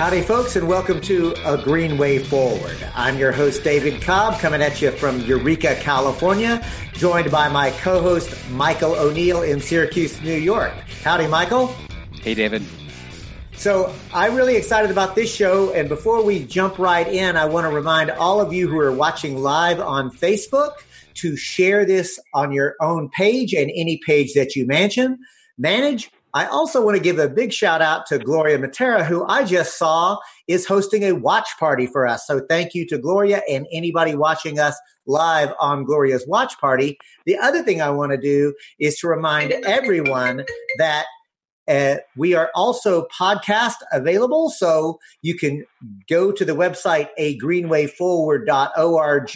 Howdy, folks, and welcome to A Green Way Forward. I'm your host, David Cobb, coming at you from Eureka, California, joined by my co host, Michael O'Neill in Syracuse, New York. Howdy, Michael. Hey, David. So, I'm really excited about this show. And before we jump right in, I want to remind all of you who are watching live on Facebook to share this on your own page and any page that you mention, manage. I also want to give a big shout out to Gloria Matera, who I just saw is hosting a watch party for us. So thank you to Gloria and anybody watching us live on Gloria's watch party. The other thing I want to do is to remind everyone that uh, we are also podcast available, so you can go to the website agreenwayforward.org,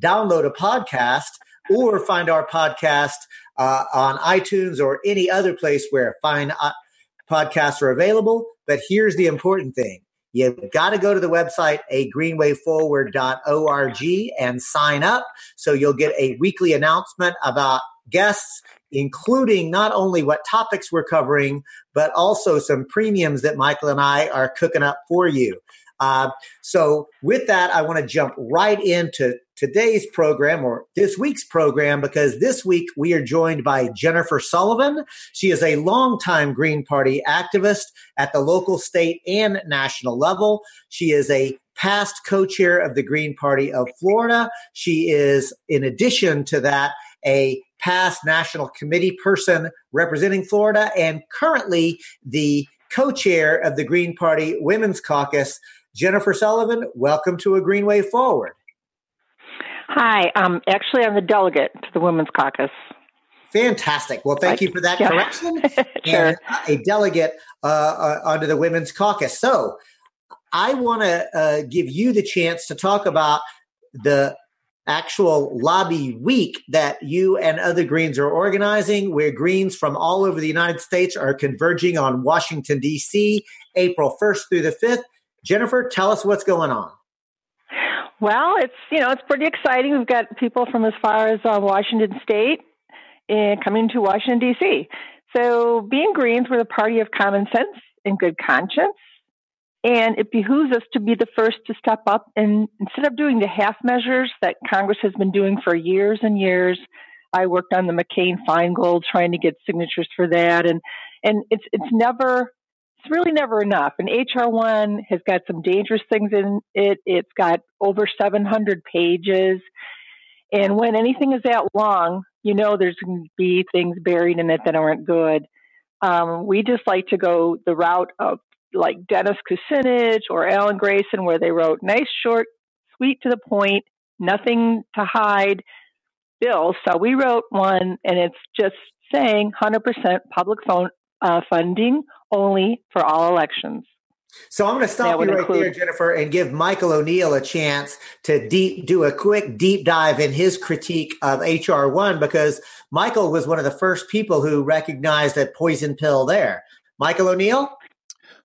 download a podcast, or find our podcast uh, on iTunes or any other place where fine uh, podcasts are available. But here's the important thing. You've got to go to the website, a agreenwayforward.org and sign up. So you'll get a weekly announcement about guests, including not only what topics we're covering, but also some premiums that Michael and I are cooking up for you. Uh, so with that, I want to jump right into today's program or this week's program because this week we are joined by Jennifer Sullivan. She is a longtime Green Party activist at the local, state, and national level. She is a past co-chair of the Green Party of Florida. She is, in addition to that, a past national committee person representing Florida and currently the co-chair of the Green Party Women's Caucus. Jennifer Sullivan, welcome to A Green Way Forward. Hi, um, actually, I'm the delegate to the Women's Caucus. Fantastic. Well, thank you for that yeah. correction. sure. And a delegate uh, uh, under the Women's Caucus. So, I want to uh, give you the chance to talk about the actual lobby week that you and other Greens are organizing, where Greens from all over the United States are converging on Washington, D.C., April 1st through the 5th. Jennifer, tell us what's going on. Well, it's you know it's pretty exciting. We've got people from as far as uh, Washington State and coming to Washington D.C. So, being Greens, we're the party of common sense and good conscience, and it behooves us to be the first to step up and instead of doing the half measures that Congress has been doing for years and years. I worked on the McCain Feingold, trying to get signatures for that, and and it's it's never it's really never enough. And HR1 has got some dangerous things in it. It's got over 700 pages. And when anything is that long, you know there's going to be things buried in it that aren't good. Um, we just like to go the route of like Dennis Kucinich or Alan Grayson, where they wrote nice, short, sweet to the point, nothing to hide bills. So we wrote one, and it's just saying 100% public phone, uh, funding only for all elections. So I'm going to stop you right include- there, Jennifer, and give Michael O'Neill a chance to deep, do a quick deep dive in his critique of HR one because Michael was one of the first people who recognized a poison pill there. Michael O'Neill.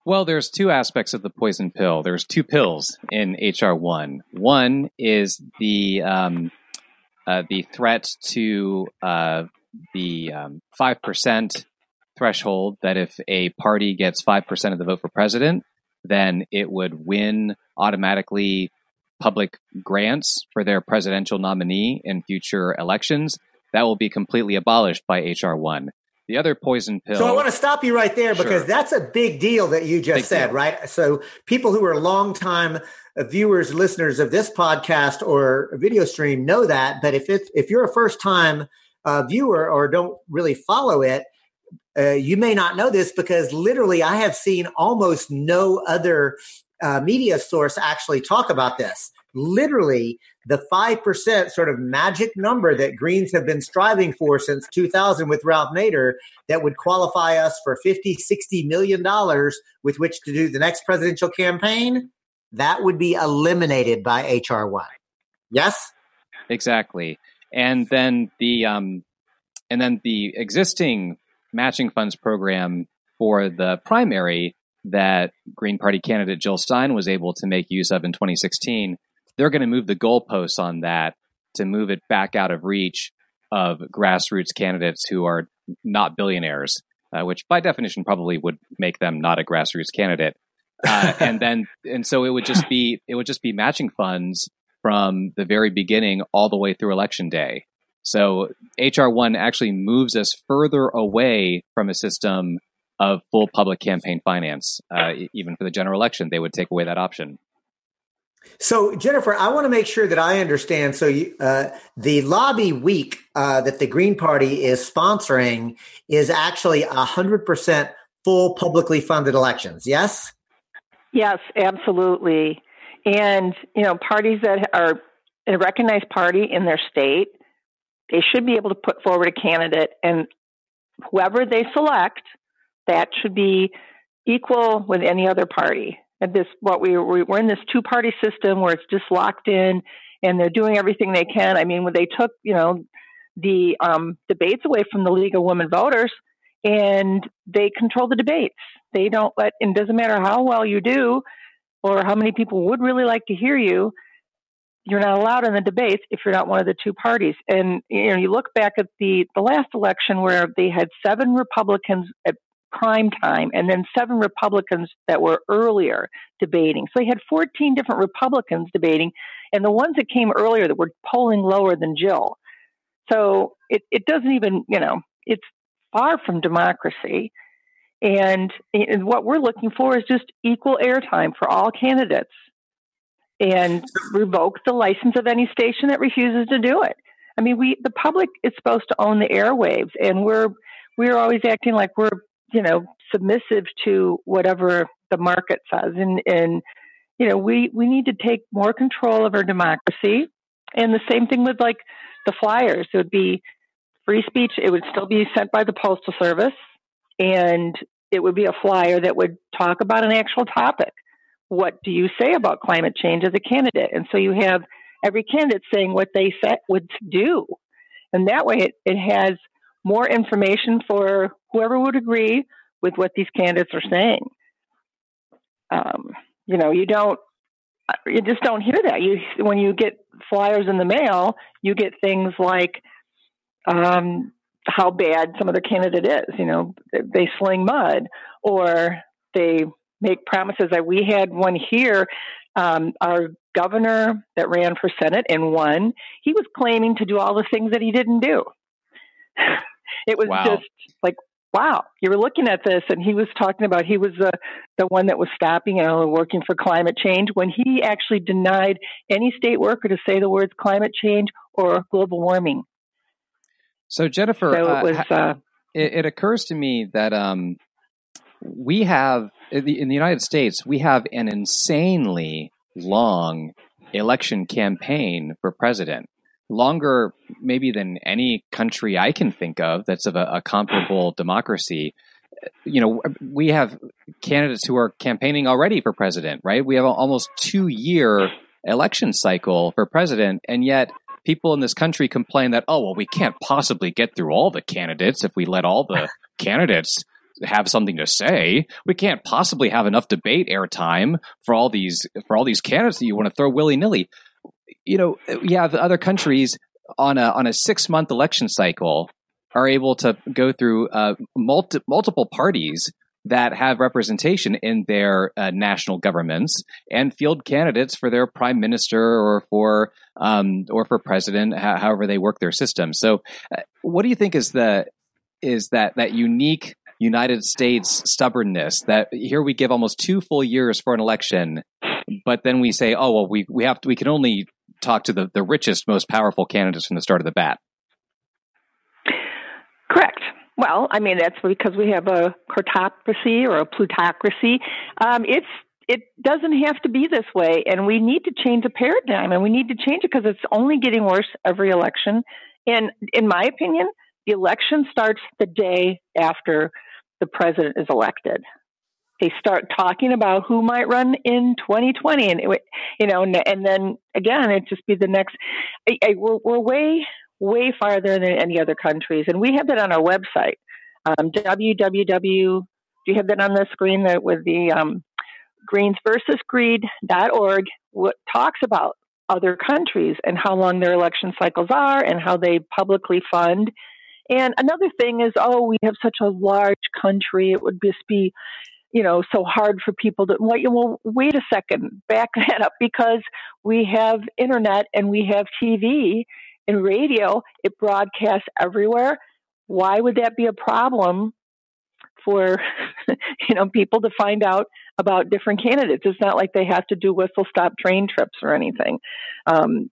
Well, there's two aspects of the poison pill. There's two pills in HR one. One is the um, uh, the threat to uh, the um, five um, percent threshold that if a party gets 5% of the vote for president, then it would win automatically public grants for their presidential nominee in future elections. That will be completely abolished by H.R. 1. The other poison pill. So I want to stop you right there because sure. that's a big deal that you just big said, deal. right? So people who are longtime viewers, listeners of this podcast or video stream know that. But if it's if you're a first time uh, viewer or don't really follow it, uh, you may not know this because literally I have seen almost no other uh, media source actually talk about this. Literally, the 5% sort of magic number that Greens have been striving for since 2000 with Ralph Nader that would qualify us for 50, 60 million dollars with which to do the next presidential campaign, that would be eliminated by HR1. Yes? Exactly. And then the um, and then the existing matching funds program for the primary that Green Party candidate Jill Stein was able to make use of in 2016, they're going to move the goalposts on that to move it back out of reach of grassroots candidates who are not billionaires, uh, which by definition probably would make them not a grassroots candidate. uh, and then and so it would just be it would just be matching funds from the very beginning all the way through election day. So HR one actually moves us further away from a system of full public campaign finance. Uh, even for the general election, they would take away that option. So, Jennifer, I want to make sure that I understand. So, you, uh, the lobby week uh, that the Green Party is sponsoring is actually 100% full publicly funded elections, yes? Yes, absolutely. And, you know, parties that are a recognized party in their state, they should be able to put forward a candidate, and whoever they select, that should be equal with any other party And this what we we're in this two party system where it's just locked in and they're doing everything they can. I mean, when they took you know the um, debates away from the League of Women Voters and they control the debates. They don't let. It doesn't matter how well you do or how many people would really like to hear you. You're not allowed in the debates if you're not one of the two parties. And you know, you look back at the the last election where they had seven Republicans at prime time, and then seven Republicans that were earlier debating. So they had 14 different Republicans debating, and the ones that came earlier that were polling lower than Jill. So it, it doesn't even, you know, it's far from democracy. And, and what we're looking for is just equal airtime for all candidates and revoke the license of any station that refuses to do it. I mean, we the public is supposed to own the airwaves, and we're we're always acting like we're you know, submissive to whatever the market says. And, and you know, we, we need to take more control of our democracy. And the same thing with like the flyers. It would be free speech. It would still be sent by the Postal Service. And it would be a flyer that would talk about an actual topic. What do you say about climate change as a candidate? And so you have every candidate saying what they said would do. And that way it, it has more information for whoever would agree with what these candidates are saying. Um, you know, you don't, you just don't hear that. You when you get flyers in the mail, you get things like um, how bad some other candidate is. You know, they sling mud or they make promises. That we had one here. Um, our governor that ran for senate and won, he was claiming to do all the things that he didn't do. It was wow. just like, wow, you were looking at this, and he was talking about he was the the one that was stopping, you know, working for climate change when he actually denied any state worker to say the words climate change or global warming. So Jennifer, so it, uh, uh, it, it, occurs to me that um, we have in the, in the United States we have an insanely long election campaign for president longer maybe than any country I can think of that's of a, a comparable democracy. You know, we have candidates who are campaigning already for president, right? We have an almost two year election cycle for president, and yet people in this country complain that, oh, well, we can't possibly get through all the candidates if we let all the candidates have something to say. We can't possibly have enough debate airtime for all these for all these candidates that you want to throw willy nilly you know, you have other countries on a on a six month election cycle are able to go through uh, multi- multiple parties that have representation in their uh, national governments and field candidates for their prime minister or for um, or for president, however they work their system. So, uh, what do you think is the is that that unique United States stubbornness that here we give almost two full years for an election, but then we say, oh well, we we have to, we can only talk to the, the richest, most powerful candidates from the start of the bat. Correct. Well, I mean that's because we have a courtocracy or a plutocracy. Um, it's it doesn't have to be this way, and we need to change the paradigm, and we need to change it because it's only getting worse every election. And in my opinion, the election starts the day after the president is elected. They start talking about who might run in 2020 and it, you know and, then again it just be the next I, I, we're, we're way way farther than any other countries. And we have that on our website. Um, www do you have that on the screen that with the um, greensversusgreed.org what talks about other countries and how long their election cycles are and how they publicly fund and another thing is, oh, we have such a large country. It would just be you know, so hard for people to, well, well, wait a second, back that up because we have internet and we have TV and radio. It broadcasts everywhere. Why would that be a problem for, you know, people to find out about different candidates? It's not like they have to do whistle stop train trips or anything. Um,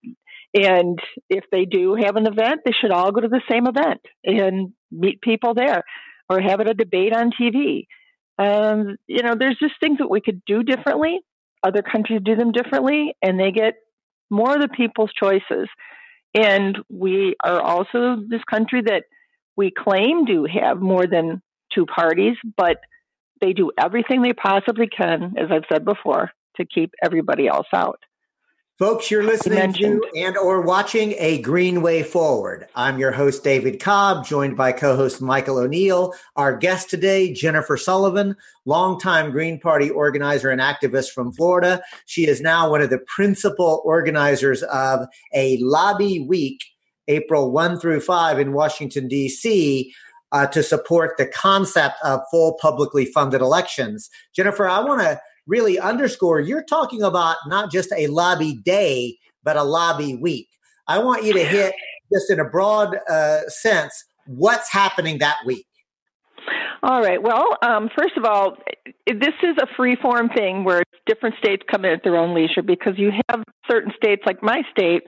and if they do have an event, they should all go to the same event and meet people there or have it a debate on TV. Um, you know, there's just things that we could do differently. Other countries do them differently, and they get more of the people's choices. And we are also this country that we claim to have more than two parties, but they do everything they possibly can, as I've said before, to keep everybody else out. Folks, you're listening to and or watching A Green Way Forward. I'm your host, David Cobb, joined by co-host Michael O'Neill. Our guest today, Jennifer Sullivan, longtime Green Party organizer and activist from Florida. She is now one of the principal organizers of a lobby week, April 1 through 5 in Washington, D.C., uh, to support the concept of full publicly funded elections. Jennifer, I want to really underscore you're talking about not just a lobby day, but a lobby week. I want you to hit just in a broad uh, sense what's happening that week. All right. Well, um, first of all, this is a free form thing where different states come in at their own leisure because you have certain states, like my state,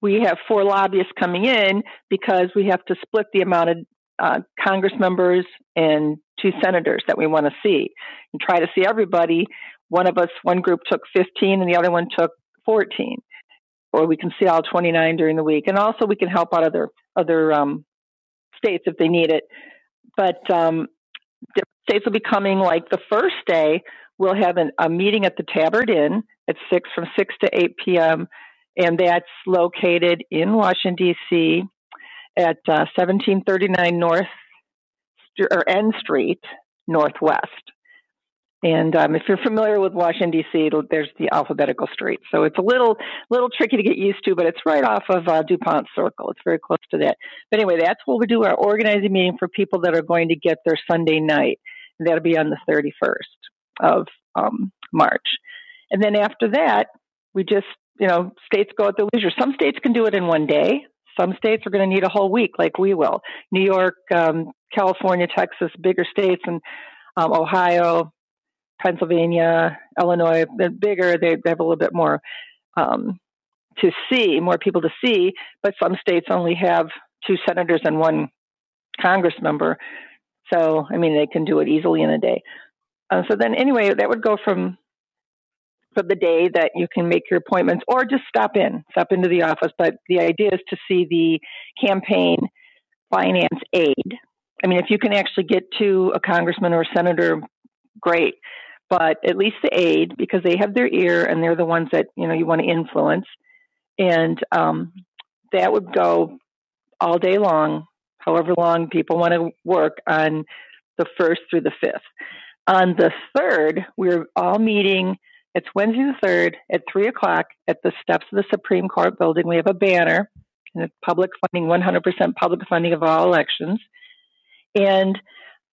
we have four lobbyists coming in because we have to split the amount of uh, Congress members and two senators that we want to see and try to see everybody one of us, one group took 15 and the other one took 14. Or we can see all 29 during the week. And also we can help out other, other um, states if they need it. But um, states will be coming like the first day, we'll have an, a meeting at the Tabard Inn at 6 from 6 to 8 p.m. And that's located in Washington, D.C. at uh, 1739 North or N Street Northwest. And um, if you're familiar with Washington D.C., there's the alphabetical street, so it's a little little tricky to get used to, but it's right off of uh, Dupont Circle. It's very close to that. But anyway, that's what we do our organizing meeting for people that are going to get their Sunday night, and that'll be on the 31st of um, March. And then after that, we just you know states go at their leisure. Some states can do it in one day. Some states are going to need a whole week, like we will. New York, um, California, Texas, bigger states, and um, Ohio, Pennsylvania, Illinois, they're bigger. They, they have a little bit more um, to see, more people to see. But some states only have two senators and one Congress member. So, I mean, they can do it easily in a day. Uh, so then, anyway, that would go from from the day that you can make your appointments, or just stop in, stop into the office. But the idea is to see the campaign finance aid. I mean, if you can actually get to a congressman or a senator, great but at least the aid because they have their ear and they're the ones that you know you want to influence. And um, that would go all day long however long people want to work on the first through the fifth. On the third we're all meeting it's wednesday the third at three o'clock at the steps of the supreme court building. We have a banner and it's public funding 100% public funding of all elections. And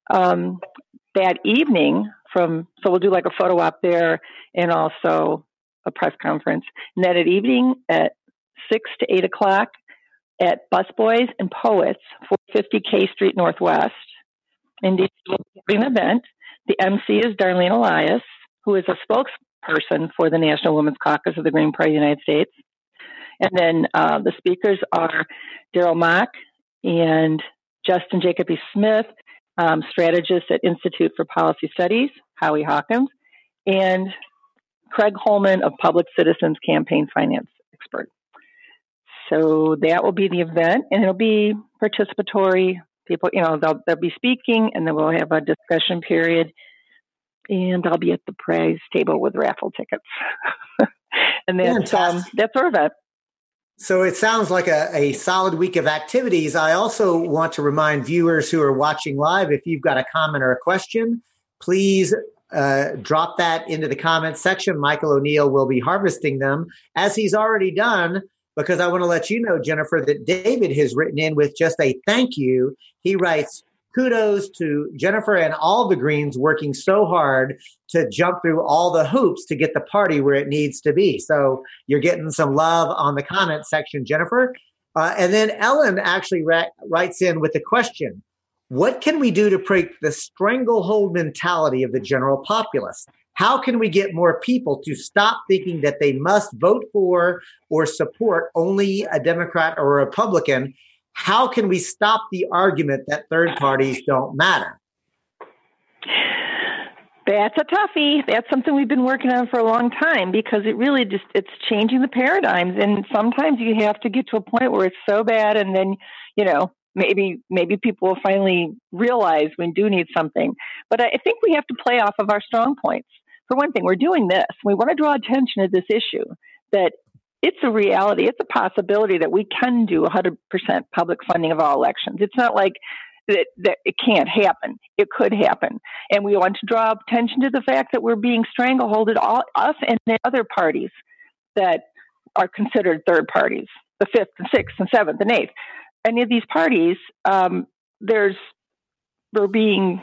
um, that evening from so we'll do like a photo op there and also a press conference. And then at evening at six to eight o'clock at Busboys and Poets, 450 K Street Northwest. Indeed, an event. The MC is Darlene Elias, who is a spokesperson for the National Women's Caucus of the Green Party of the United States. And then uh, the speakers are Darrell Mock and Justin Jacoby Smith, um, strategist at Institute for Policy Studies, Howie Hawkins, and Craig Holman of Public Citizens Campaign Finance Expert. So that will be the event, and it'll be participatory. People, you know, they'll, they'll be speaking, and then we'll have a discussion period. And I'll be at the prize table with raffle tickets. and that's um, that's our event. So it sounds like a, a solid week of activities. I also want to remind viewers who are watching live if you've got a comment or a question, please uh, drop that into the comments section. Michael O'Neill will be harvesting them as he's already done because I want to let you know, Jennifer, that David has written in with just a thank you. He writes, kudos to Jennifer and all the Greens working so hard to jump through all the hoops to get the party where it needs to be. So you're getting some love on the comment section, Jennifer. Uh, and then Ellen actually ra- writes in with a question. What can we do to break the stranglehold mentality of the general populace? How can we get more people to stop thinking that they must vote for or support only a Democrat or a Republican how can we stop the argument that third parties don't matter? That's a toughie. That's something we've been working on for a long time because it really just it's changing the paradigms and sometimes you have to get to a point where it's so bad and then, you know, maybe maybe people will finally realize we do need something. But I think we have to play off of our strong points. For one thing, we're doing this. We want to draw attention to this issue that it's a reality. It's a possibility that we can do 100% public funding of all elections. It's not like that, that it can't happen. It could happen. And we want to draw attention to the fact that we're being strangleholded, all, us and the other parties that are considered third parties, the fifth and sixth and seventh and eighth. Any of these parties, um, there's, we're being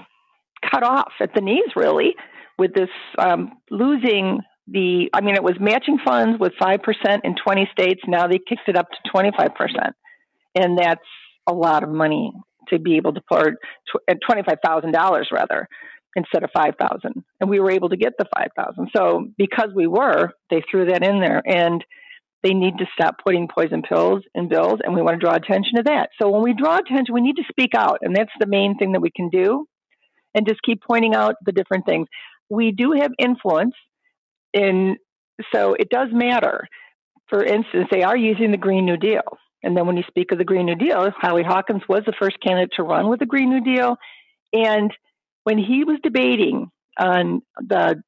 cut off at the knees, really, with this um, losing the, I mean, it was matching funds with 5% in 20 states. Now they kicked it up to 25%. And that's a lot of money to be able to put uh, $25,000 rather instead of 5,000. And we were able to get the 5,000. So because we were, they threw that in there and they need to stop putting poison pills in bills and we want to draw attention to that. So when we draw attention, we need to speak out and that's the main thing that we can do and just keep pointing out the different things. We do have influence and so it does matter. For instance, they are using the Green New Deal. And then when you speak of the Green New Deal, Howie Hawkins was the first candidate to run with the Green New Deal. And when he was debating on the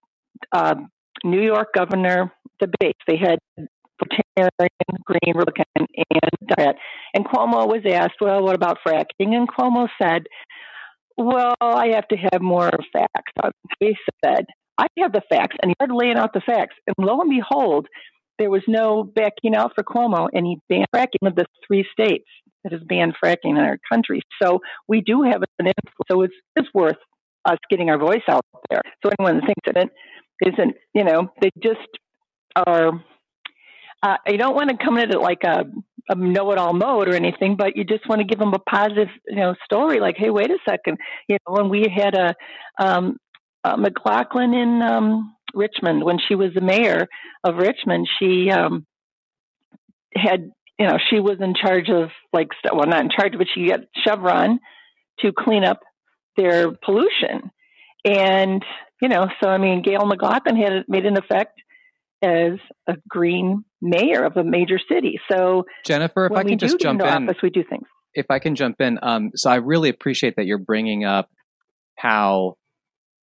uh, New York governor debates, they had Libertarian, Green, Republican, and Democrat. And Cuomo was asked, well, what about fracking? And Cuomo said, well, I have to have more facts. On he said, I have the facts, and he started laying out the facts. And lo and behold, there was no backing out for Cuomo, and he banned fracking of the three states that has banned fracking in our country. So we do have an influence. So it's, it's worth us getting our voice out there. So anyone that thinks that it isn't, you know, they just are. Uh, you don't want to come at it like a, a know-it-all mode or anything, but you just want to give them a positive, you know, story. Like, hey, wait a second. You know, when we had a um, uh, McLaughlin in um, Richmond when she was the mayor of Richmond. She um, had, you know, she was in charge of like, well, not in charge, but she got Chevron to clean up their pollution. And you know, so I mean, Gayle McLaughlin had made an effect as a green mayor of a major city. So Jennifer, if I can just jump in, office, we do things. If I can jump in, um, so I really appreciate that you're bringing up how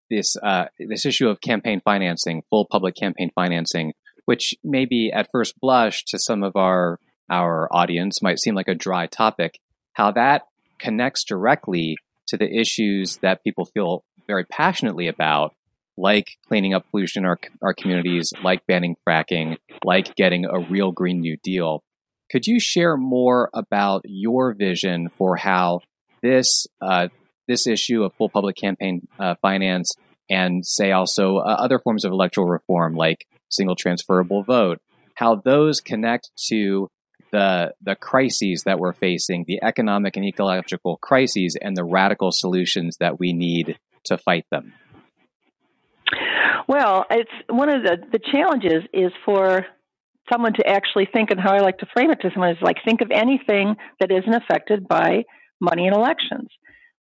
this uh, this issue of campaign financing, full public campaign financing, which maybe at first blush to some of our our audience might seem like a dry topic, how that connects directly to the issues that people feel very passionately about, like cleaning up pollution in our, our communities, like banning fracking, like getting a real Green New Deal. Could you share more about your vision for how this uh, this issue of full public campaign uh, finance and say also uh, other forms of electoral reform like single transferable vote, how those connect to the the crises that we're facing, the economic and ecological crises, and the radical solutions that we need to fight them. Well, it's one of the the challenges is for someone to actually think, and how I like to frame it to someone is like think of anything that isn't affected by money and elections.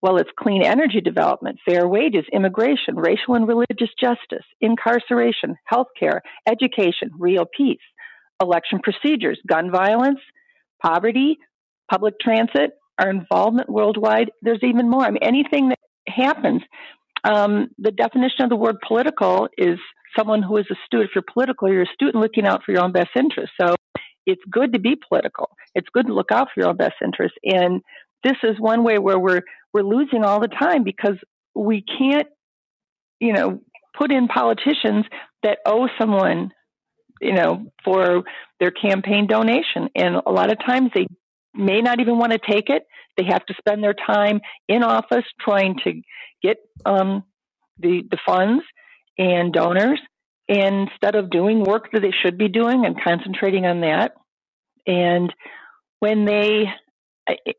Well, it's clean energy development, fair wages, immigration, racial and religious justice, incarceration, healthcare, education, real peace, election procedures, gun violence, poverty, public transit, our involvement worldwide. There's even more. I mean, anything that happens. Um, the definition of the word political is someone who is a student. If you're political, you're a student looking out for your own best interest. So it's good to be political. It's good to look out for your own best interest. And this is one way where we're we're losing all the time because we can't, you know, put in politicians that owe someone, you know, for their campaign donation. And a lot of times they may not even want to take it. They have to spend their time in office trying to get um, the the funds and donors instead of doing work that they should be doing and concentrating on that. And when they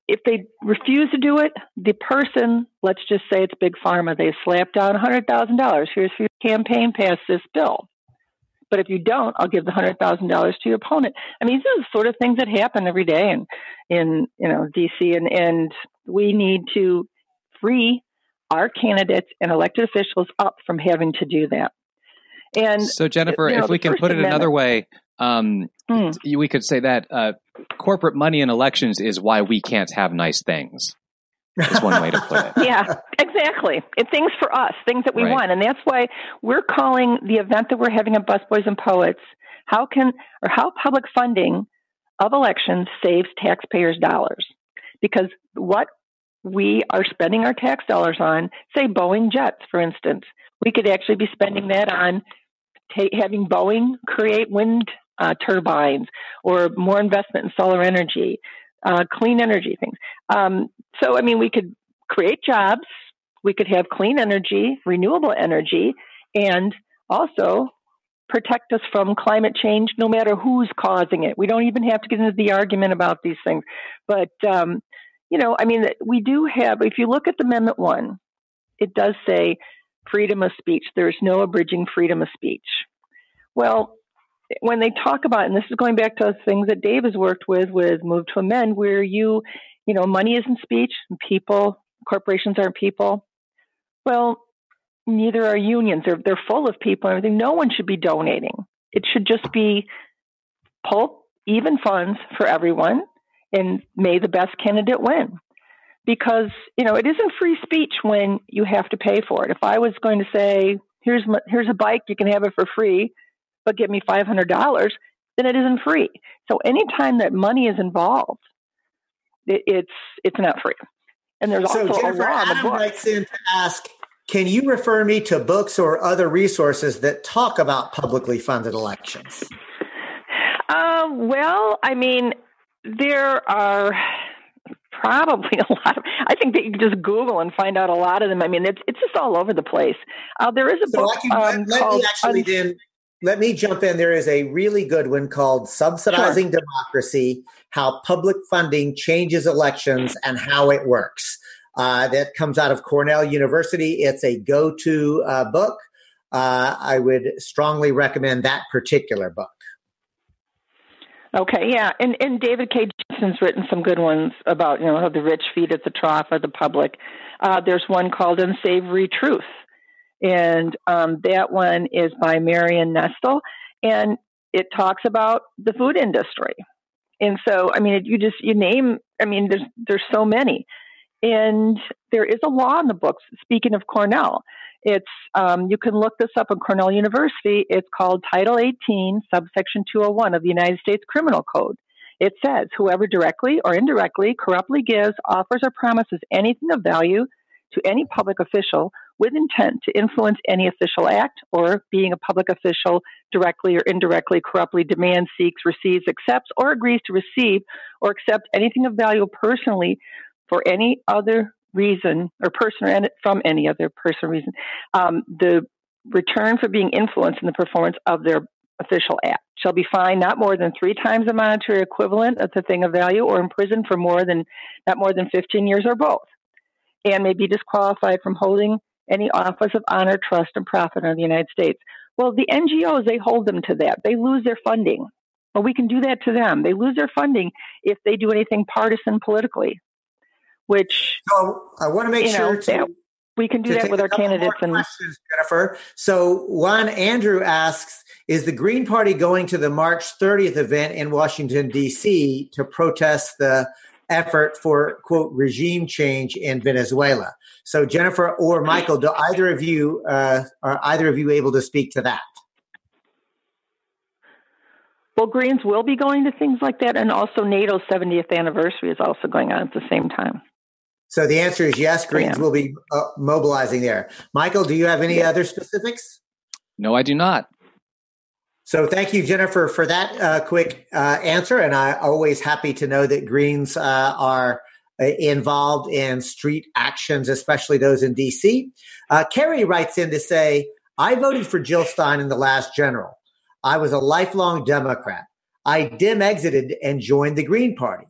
if they refuse to do it, the person, let's just say it's Big Pharma, they slap down $100,000. Here's for your campaign, pass this bill. But if you don't, I'll give the hundred thousand dollars to your opponent. I mean, these are the sort of things that happen every day in in you know DC, and and we need to free our candidates and elected officials up from having to do that. And so, Jennifer, you know, if we can put it another way, um, hmm. we could say that uh, corporate money in elections is why we can't have nice things. That's one way to put it. yeah, exactly. It's things for us, things that we right. want. And that's why we're calling the event that we're having at Busboys and Poets, how can, or how public funding of elections saves taxpayers' dollars. Because what we are spending our tax dollars on, say Boeing jets, for instance, we could actually be spending that on having Boeing create wind uh, turbines or more investment in solar energy, uh, clean energy things. Um, so, I mean, we could create jobs, we could have clean energy, renewable energy, and also protect us from climate change no matter who's causing it. We don't even have to get into the argument about these things. But, um, you know, I mean, we do have, if you look at the Amendment 1, it does say freedom of speech. There's no abridging freedom of speech. Well, when they talk about, and this is going back to things that Dave has worked with, with Move to Amend, where you, you know, money isn't speech, and people, corporations aren't people. Well, neither are unions. They're they're full of people and everything. No one should be donating. It should just be pull even funds for everyone, and may the best candidate win. Because you know it isn't free speech when you have to pay for it. If I was going to say, "Here's my, here's a bike, you can have it for free," but give me $500, then it isn't free. So anytime that money is involved, it, it's it's not free. And there's so also Jennifer, a law book. writes in to ask, can you refer me to books or other resources that talk about publicly funded elections? Uh, well, I mean, there are probably a lot of. I think that you can just Google and find out a lot of them. I mean, it's it's just all over the place. Uh, there is a so book can, um, let, called. Me actually, Un- then let me jump in. There is a really good one called Subsidizing sure. Democracy How Public Funding Changes Elections and How It Works. Uh, that comes out of Cornell University. It's a go to uh, book. Uh, I would strongly recommend that particular book. Okay, yeah, and and David Cay Johnston's written some good ones about you know how the rich feed at the trough of the public. Uh, there's one called Unsavory Truth, and um, that one is by Marion Nestle, and it talks about the food industry. And so, I mean, you just you name. I mean, there's there's so many, and there is a law in the books. Speaking of Cornell, it's um, you can look this up on Cornell University. It's called Title 18, subsection 201 of the United States Criminal Code. It says, whoever directly or indirectly corruptly gives, offers, or promises anything of value to any public official with intent to influence any official act or being a public official directly or indirectly corruptly demands, seeks, receives, accepts, or agrees to receive or accept anything of value personally for any other reason or person or from any other person or reason, um, the return for being influenced in the performance of their official act shall be fined not more than three times the monetary equivalent of the thing of value or imprisoned for more than not more than 15 years or both and may be disqualified from holding any office of honor, trust, and profit in the United States. Well, the NGOs, they hold them to that. They lose their funding. Well, we can do that to them. They lose their funding if they do anything partisan politically, which. So I want to make sure know, to, we can do that with our candidates. and questions, Jennifer. So one, Andrew asks, is the Green Party going to the March 30th event in Washington, D.C. to protest the effort for quote regime change in Venezuela. So Jennifer or Michael, do either of you uh, are either of you able to speak to that? Well, Greens will be going to things like that, and also NATO's 70th anniversary is also going on at the same time. So the answer is yes. Greens will be uh, mobilizing there. Michael, do you have any yeah. other specifics? No, I do not. So thank you, Jennifer, for that uh, quick uh, answer. And I always happy to know that Greens uh, are uh, involved in street actions, especially those in DC. Uh, Carrie writes in to say, I voted for Jill Stein in the last general. I was a lifelong Democrat. I Demexited and joined the Green Party.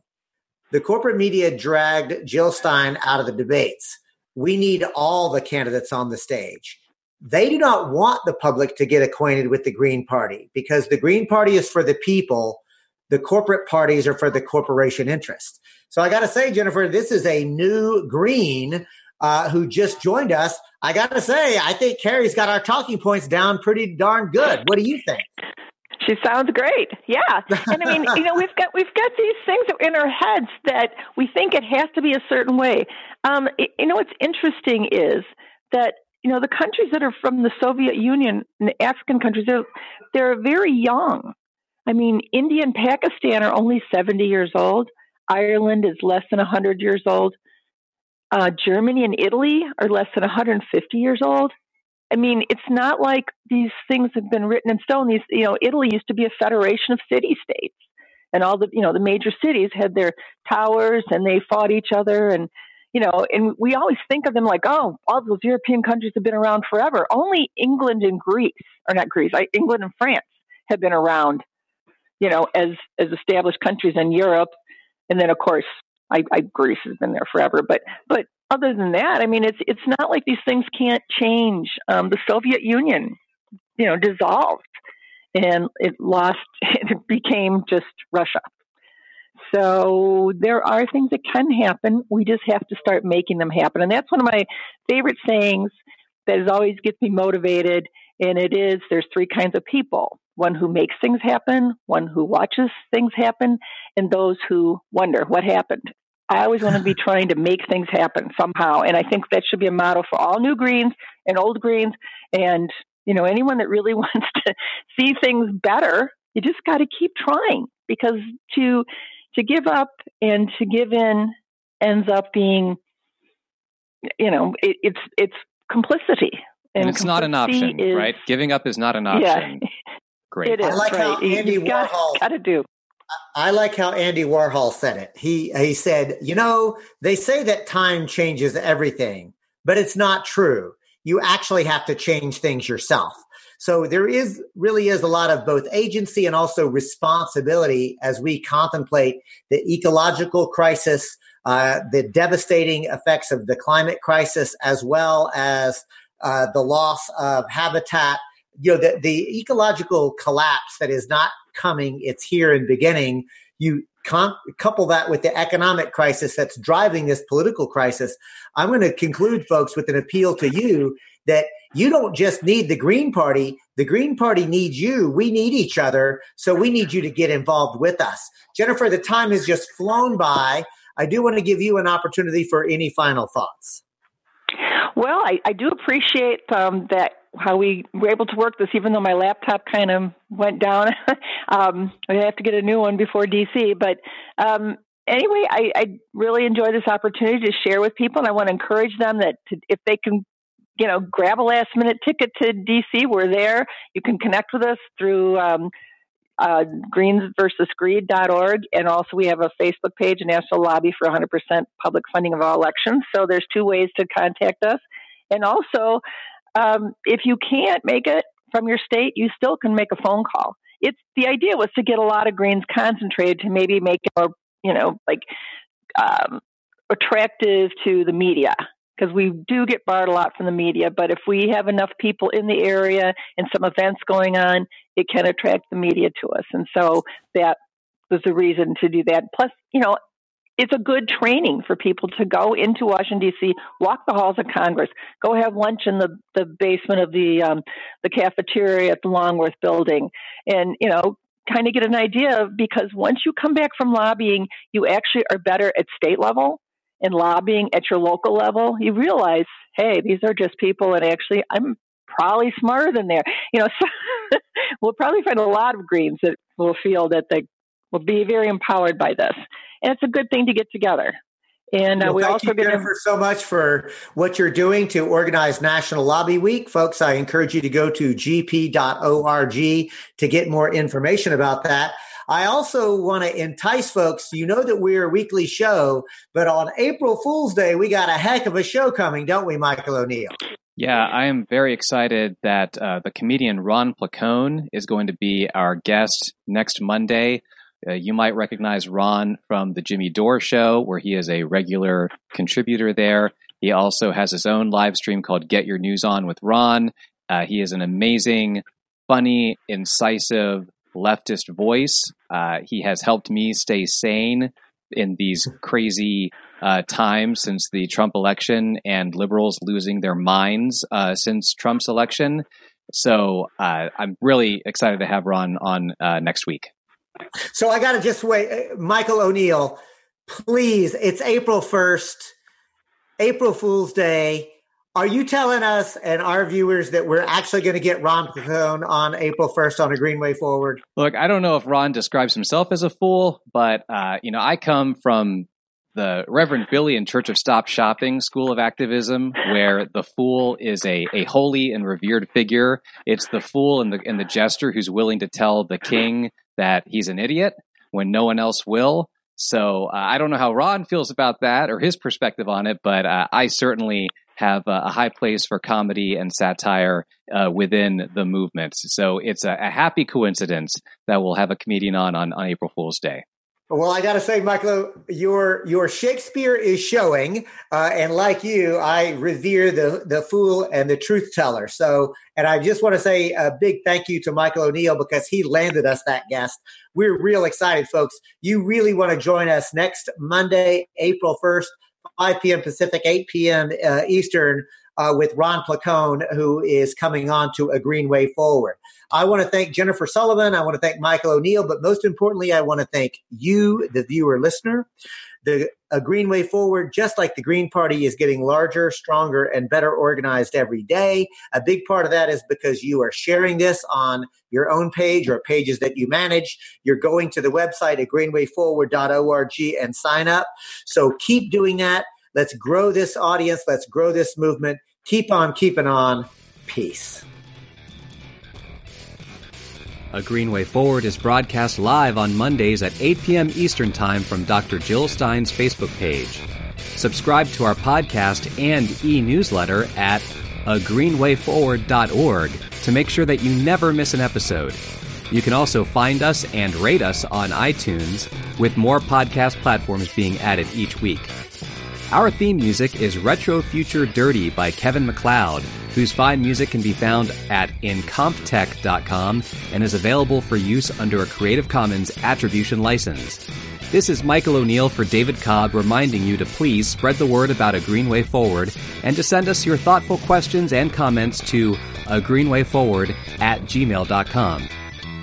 The corporate media dragged Jill Stein out of the debates. We need all the candidates on the stage. They do not want the public to get acquainted with the Green Party because the Green Party is for the people. The corporate parties are for the corporation interest. So I got to say, Jennifer, this is a new Green uh, who just joined us. I got to say, I think Carrie's got our talking points down pretty darn good. What do you think? She sounds great. Yeah. And I mean, you know, we've got we've got these things in our heads that we think it has to be a certain way. Um, you know, what's interesting is that you know the countries that are from the Soviet Union and the African countries they're they're very young. I mean, India and Pakistan are only 70 years old. Ireland is less than 100 years old. Uh, Germany and Italy are less than 150 years old. I mean, it's not like these things have been written in stone. These, you know, Italy used to be a federation of city states, and all the, you know, the major cities had their towers, and they fought each other, and you know, and we always think of them like, oh, all those European countries have been around forever. Only England and Greece, or not Greece, England and France have been around, you know, as as established countries in Europe, and then of course, I, I Greece has been there forever. But but other than that, I mean, it's it's not like these things can't change. Um, the Soviet Union, you know, dissolved, and it lost. It became just Russia. So there are things that can happen. We just have to start making them happen, and that's one of my favorite sayings that always gets me motivated. And it is: there's three kinds of people. One who makes things happen, one who watches things happen, and those who wonder what happened. I always want to be trying to make things happen somehow. And I think that should be a model for all new greens and old greens. And, you know, anyone that really wants to see things better, you just got to keep trying because to, to give up and to give in ends up being, you know, it, it's, it's complicity. And, and it's not an option, is, right? Giving up is not an option. Yeah. Great. It is, I like right. how Andy Warhol got to do. I like how Andy Warhol said it. He he said, "You know, they say that time changes everything, but it's not true. You actually have to change things yourself." So there is really is a lot of both agency and also responsibility as we contemplate the ecological crisis, uh, the devastating effects of the climate crisis, as well as uh, the loss of habitat. You know, the, the ecological collapse that is not coming, it's here and beginning. You con- couple that with the economic crisis that's driving this political crisis. I'm going to conclude, folks, with an appeal to you that you don't just need the Green Party. The Green Party needs you. We need each other. So we need you to get involved with us. Jennifer, the time has just flown by. I do want to give you an opportunity for any final thoughts. Well, I, I do appreciate um, that how we were able to work this, even though my laptop kind of went down. um, I have to get a new one before DC. But um, anyway, I, I, really enjoy this opportunity to share with people, and I want to encourage them that to, if they can, you know, grab a last minute ticket to DC, we're there. You can connect with us through. Um, uh, greensversusgreed.org. And also, we have a Facebook page, national lobby for 100% public funding of all elections. So, there's two ways to contact us. And also, um, if you can't make it from your state, you still can make a phone call. It's the idea was to get a lot of greens concentrated to maybe make it more, you know, like um, attractive to the media because we do get barred a lot from the media. But if we have enough people in the area and some events going on, it can attract the media to us. And so that was the reason to do that. Plus, you know, it's a good training for people to go into Washington D.C., walk the halls of Congress, go have lunch in the, the basement of the um, the cafeteria at the Longworth Building, and you know, kind of get an idea because once you come back from lobbying, you actually are better at state level and lobbying at your local level. You realize, hey, these are just people, and actually, I'm probably smarter than they are. You know, so we'll probably find a lot of Greens that will feel that they will be very empowered by this and it's a good thing to get together. And uh, well, we thank also you, get Jennifer so much for what you're doing to organize National Lobby Week, folks. I encourage you to go to gp.org to get more information about that. I also want to entice folks. You know that we're a weekly show, but on April Fool's Day, we got a heck of a show coming, don't we, Michael O'Neill? Yeah, I am very excited that uh, the comedian Ron Placone is going to be our guest next Monday. Uh, you might recognize Ron from the Jimmy Dore Show, where he is a regular contributor there. He also has his own live stream called Get Your News On with Ron. Uh, he is an amazing, funny, incisive leftist voice. Uh, he has helped me stay sane in these crazy uh, times since the Trump election and liberals losing their minds uh, since Trump's election. So uh, I'm really excited to have Ron on uh, next week. So I got to just wait. Uh, Michael O'Neill, please, it's April 1st, April Fool's Day. Are you telling us and our viewers that we're actually going to get Ron Placone on April 1st on a Greenway Forward? Look, I don't know if Ron describes himself as a fool, but, uh, you know, I come from the Reverend Billy and Church of Stop Shopping School of Activism, where the fool is a, a holy and revered figure. It's the fool and the, and the jester who's willing to tell the king that he's an idiot when no one else will. So uh, I don't know how Ron feels about that or his perspective on it, but uh, I certainly have a, high place for comedy and satire uh, within the movement. So it's a, a, happy coincidence that we'll have a comedian on on, on April Fool's Day. Well, I got to say, Michael, your your Shakespeare is showing, uh, and like you, I revere the the fool and the truth teller. So, and I just want to say a big thank you to Michael O'Neill because he landed us that guest. We're real excited, folks. You really want to join us next Monday, April first, 5 p.m. Pacific, 8 p.m. Uh, Eastern, uh, with Ron Placone, who is coming on to A Greenway Forward. I want to thank Jennifer Sullivan. I want to thank Michael O'Neill, but most importantly, I want to thank you, the viewer listener. The A Greenway Forward, just like the Green Party, is getting larger, stronger, and better organized every day. A big part of that is because you are sharing this on your own page or pages that you manage. You're going to the website at greenwayforward.org and sign up. So keep doing that. Let's grow this audience. Let's grow this movement. Keep on keeping on. Peace. A Greenway Forward is broadcast live on Mondays at 8 p.m. Eastern Time from Dr. Jill Stein's Facebook page. Subscribe to our podcast and e newsletter at agreenwayforward.org to make sure that you never miss an episode. You can also find us and rate us on iTunes, with more podcast platforms being added each week. Our theme music is Retro Future Dirty by Kevin MacLeod whose fine music can be found at incompetech.com and is available for use under a Creative Commons Attribution license. This is Michael O'Neill for David Cobb reminding you to please spread the word about A Greenway Forward and to send us your thoughtful questions and comments to a greenwayforward at gmail.com.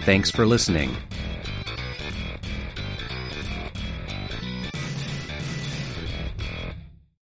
Thanks for listening.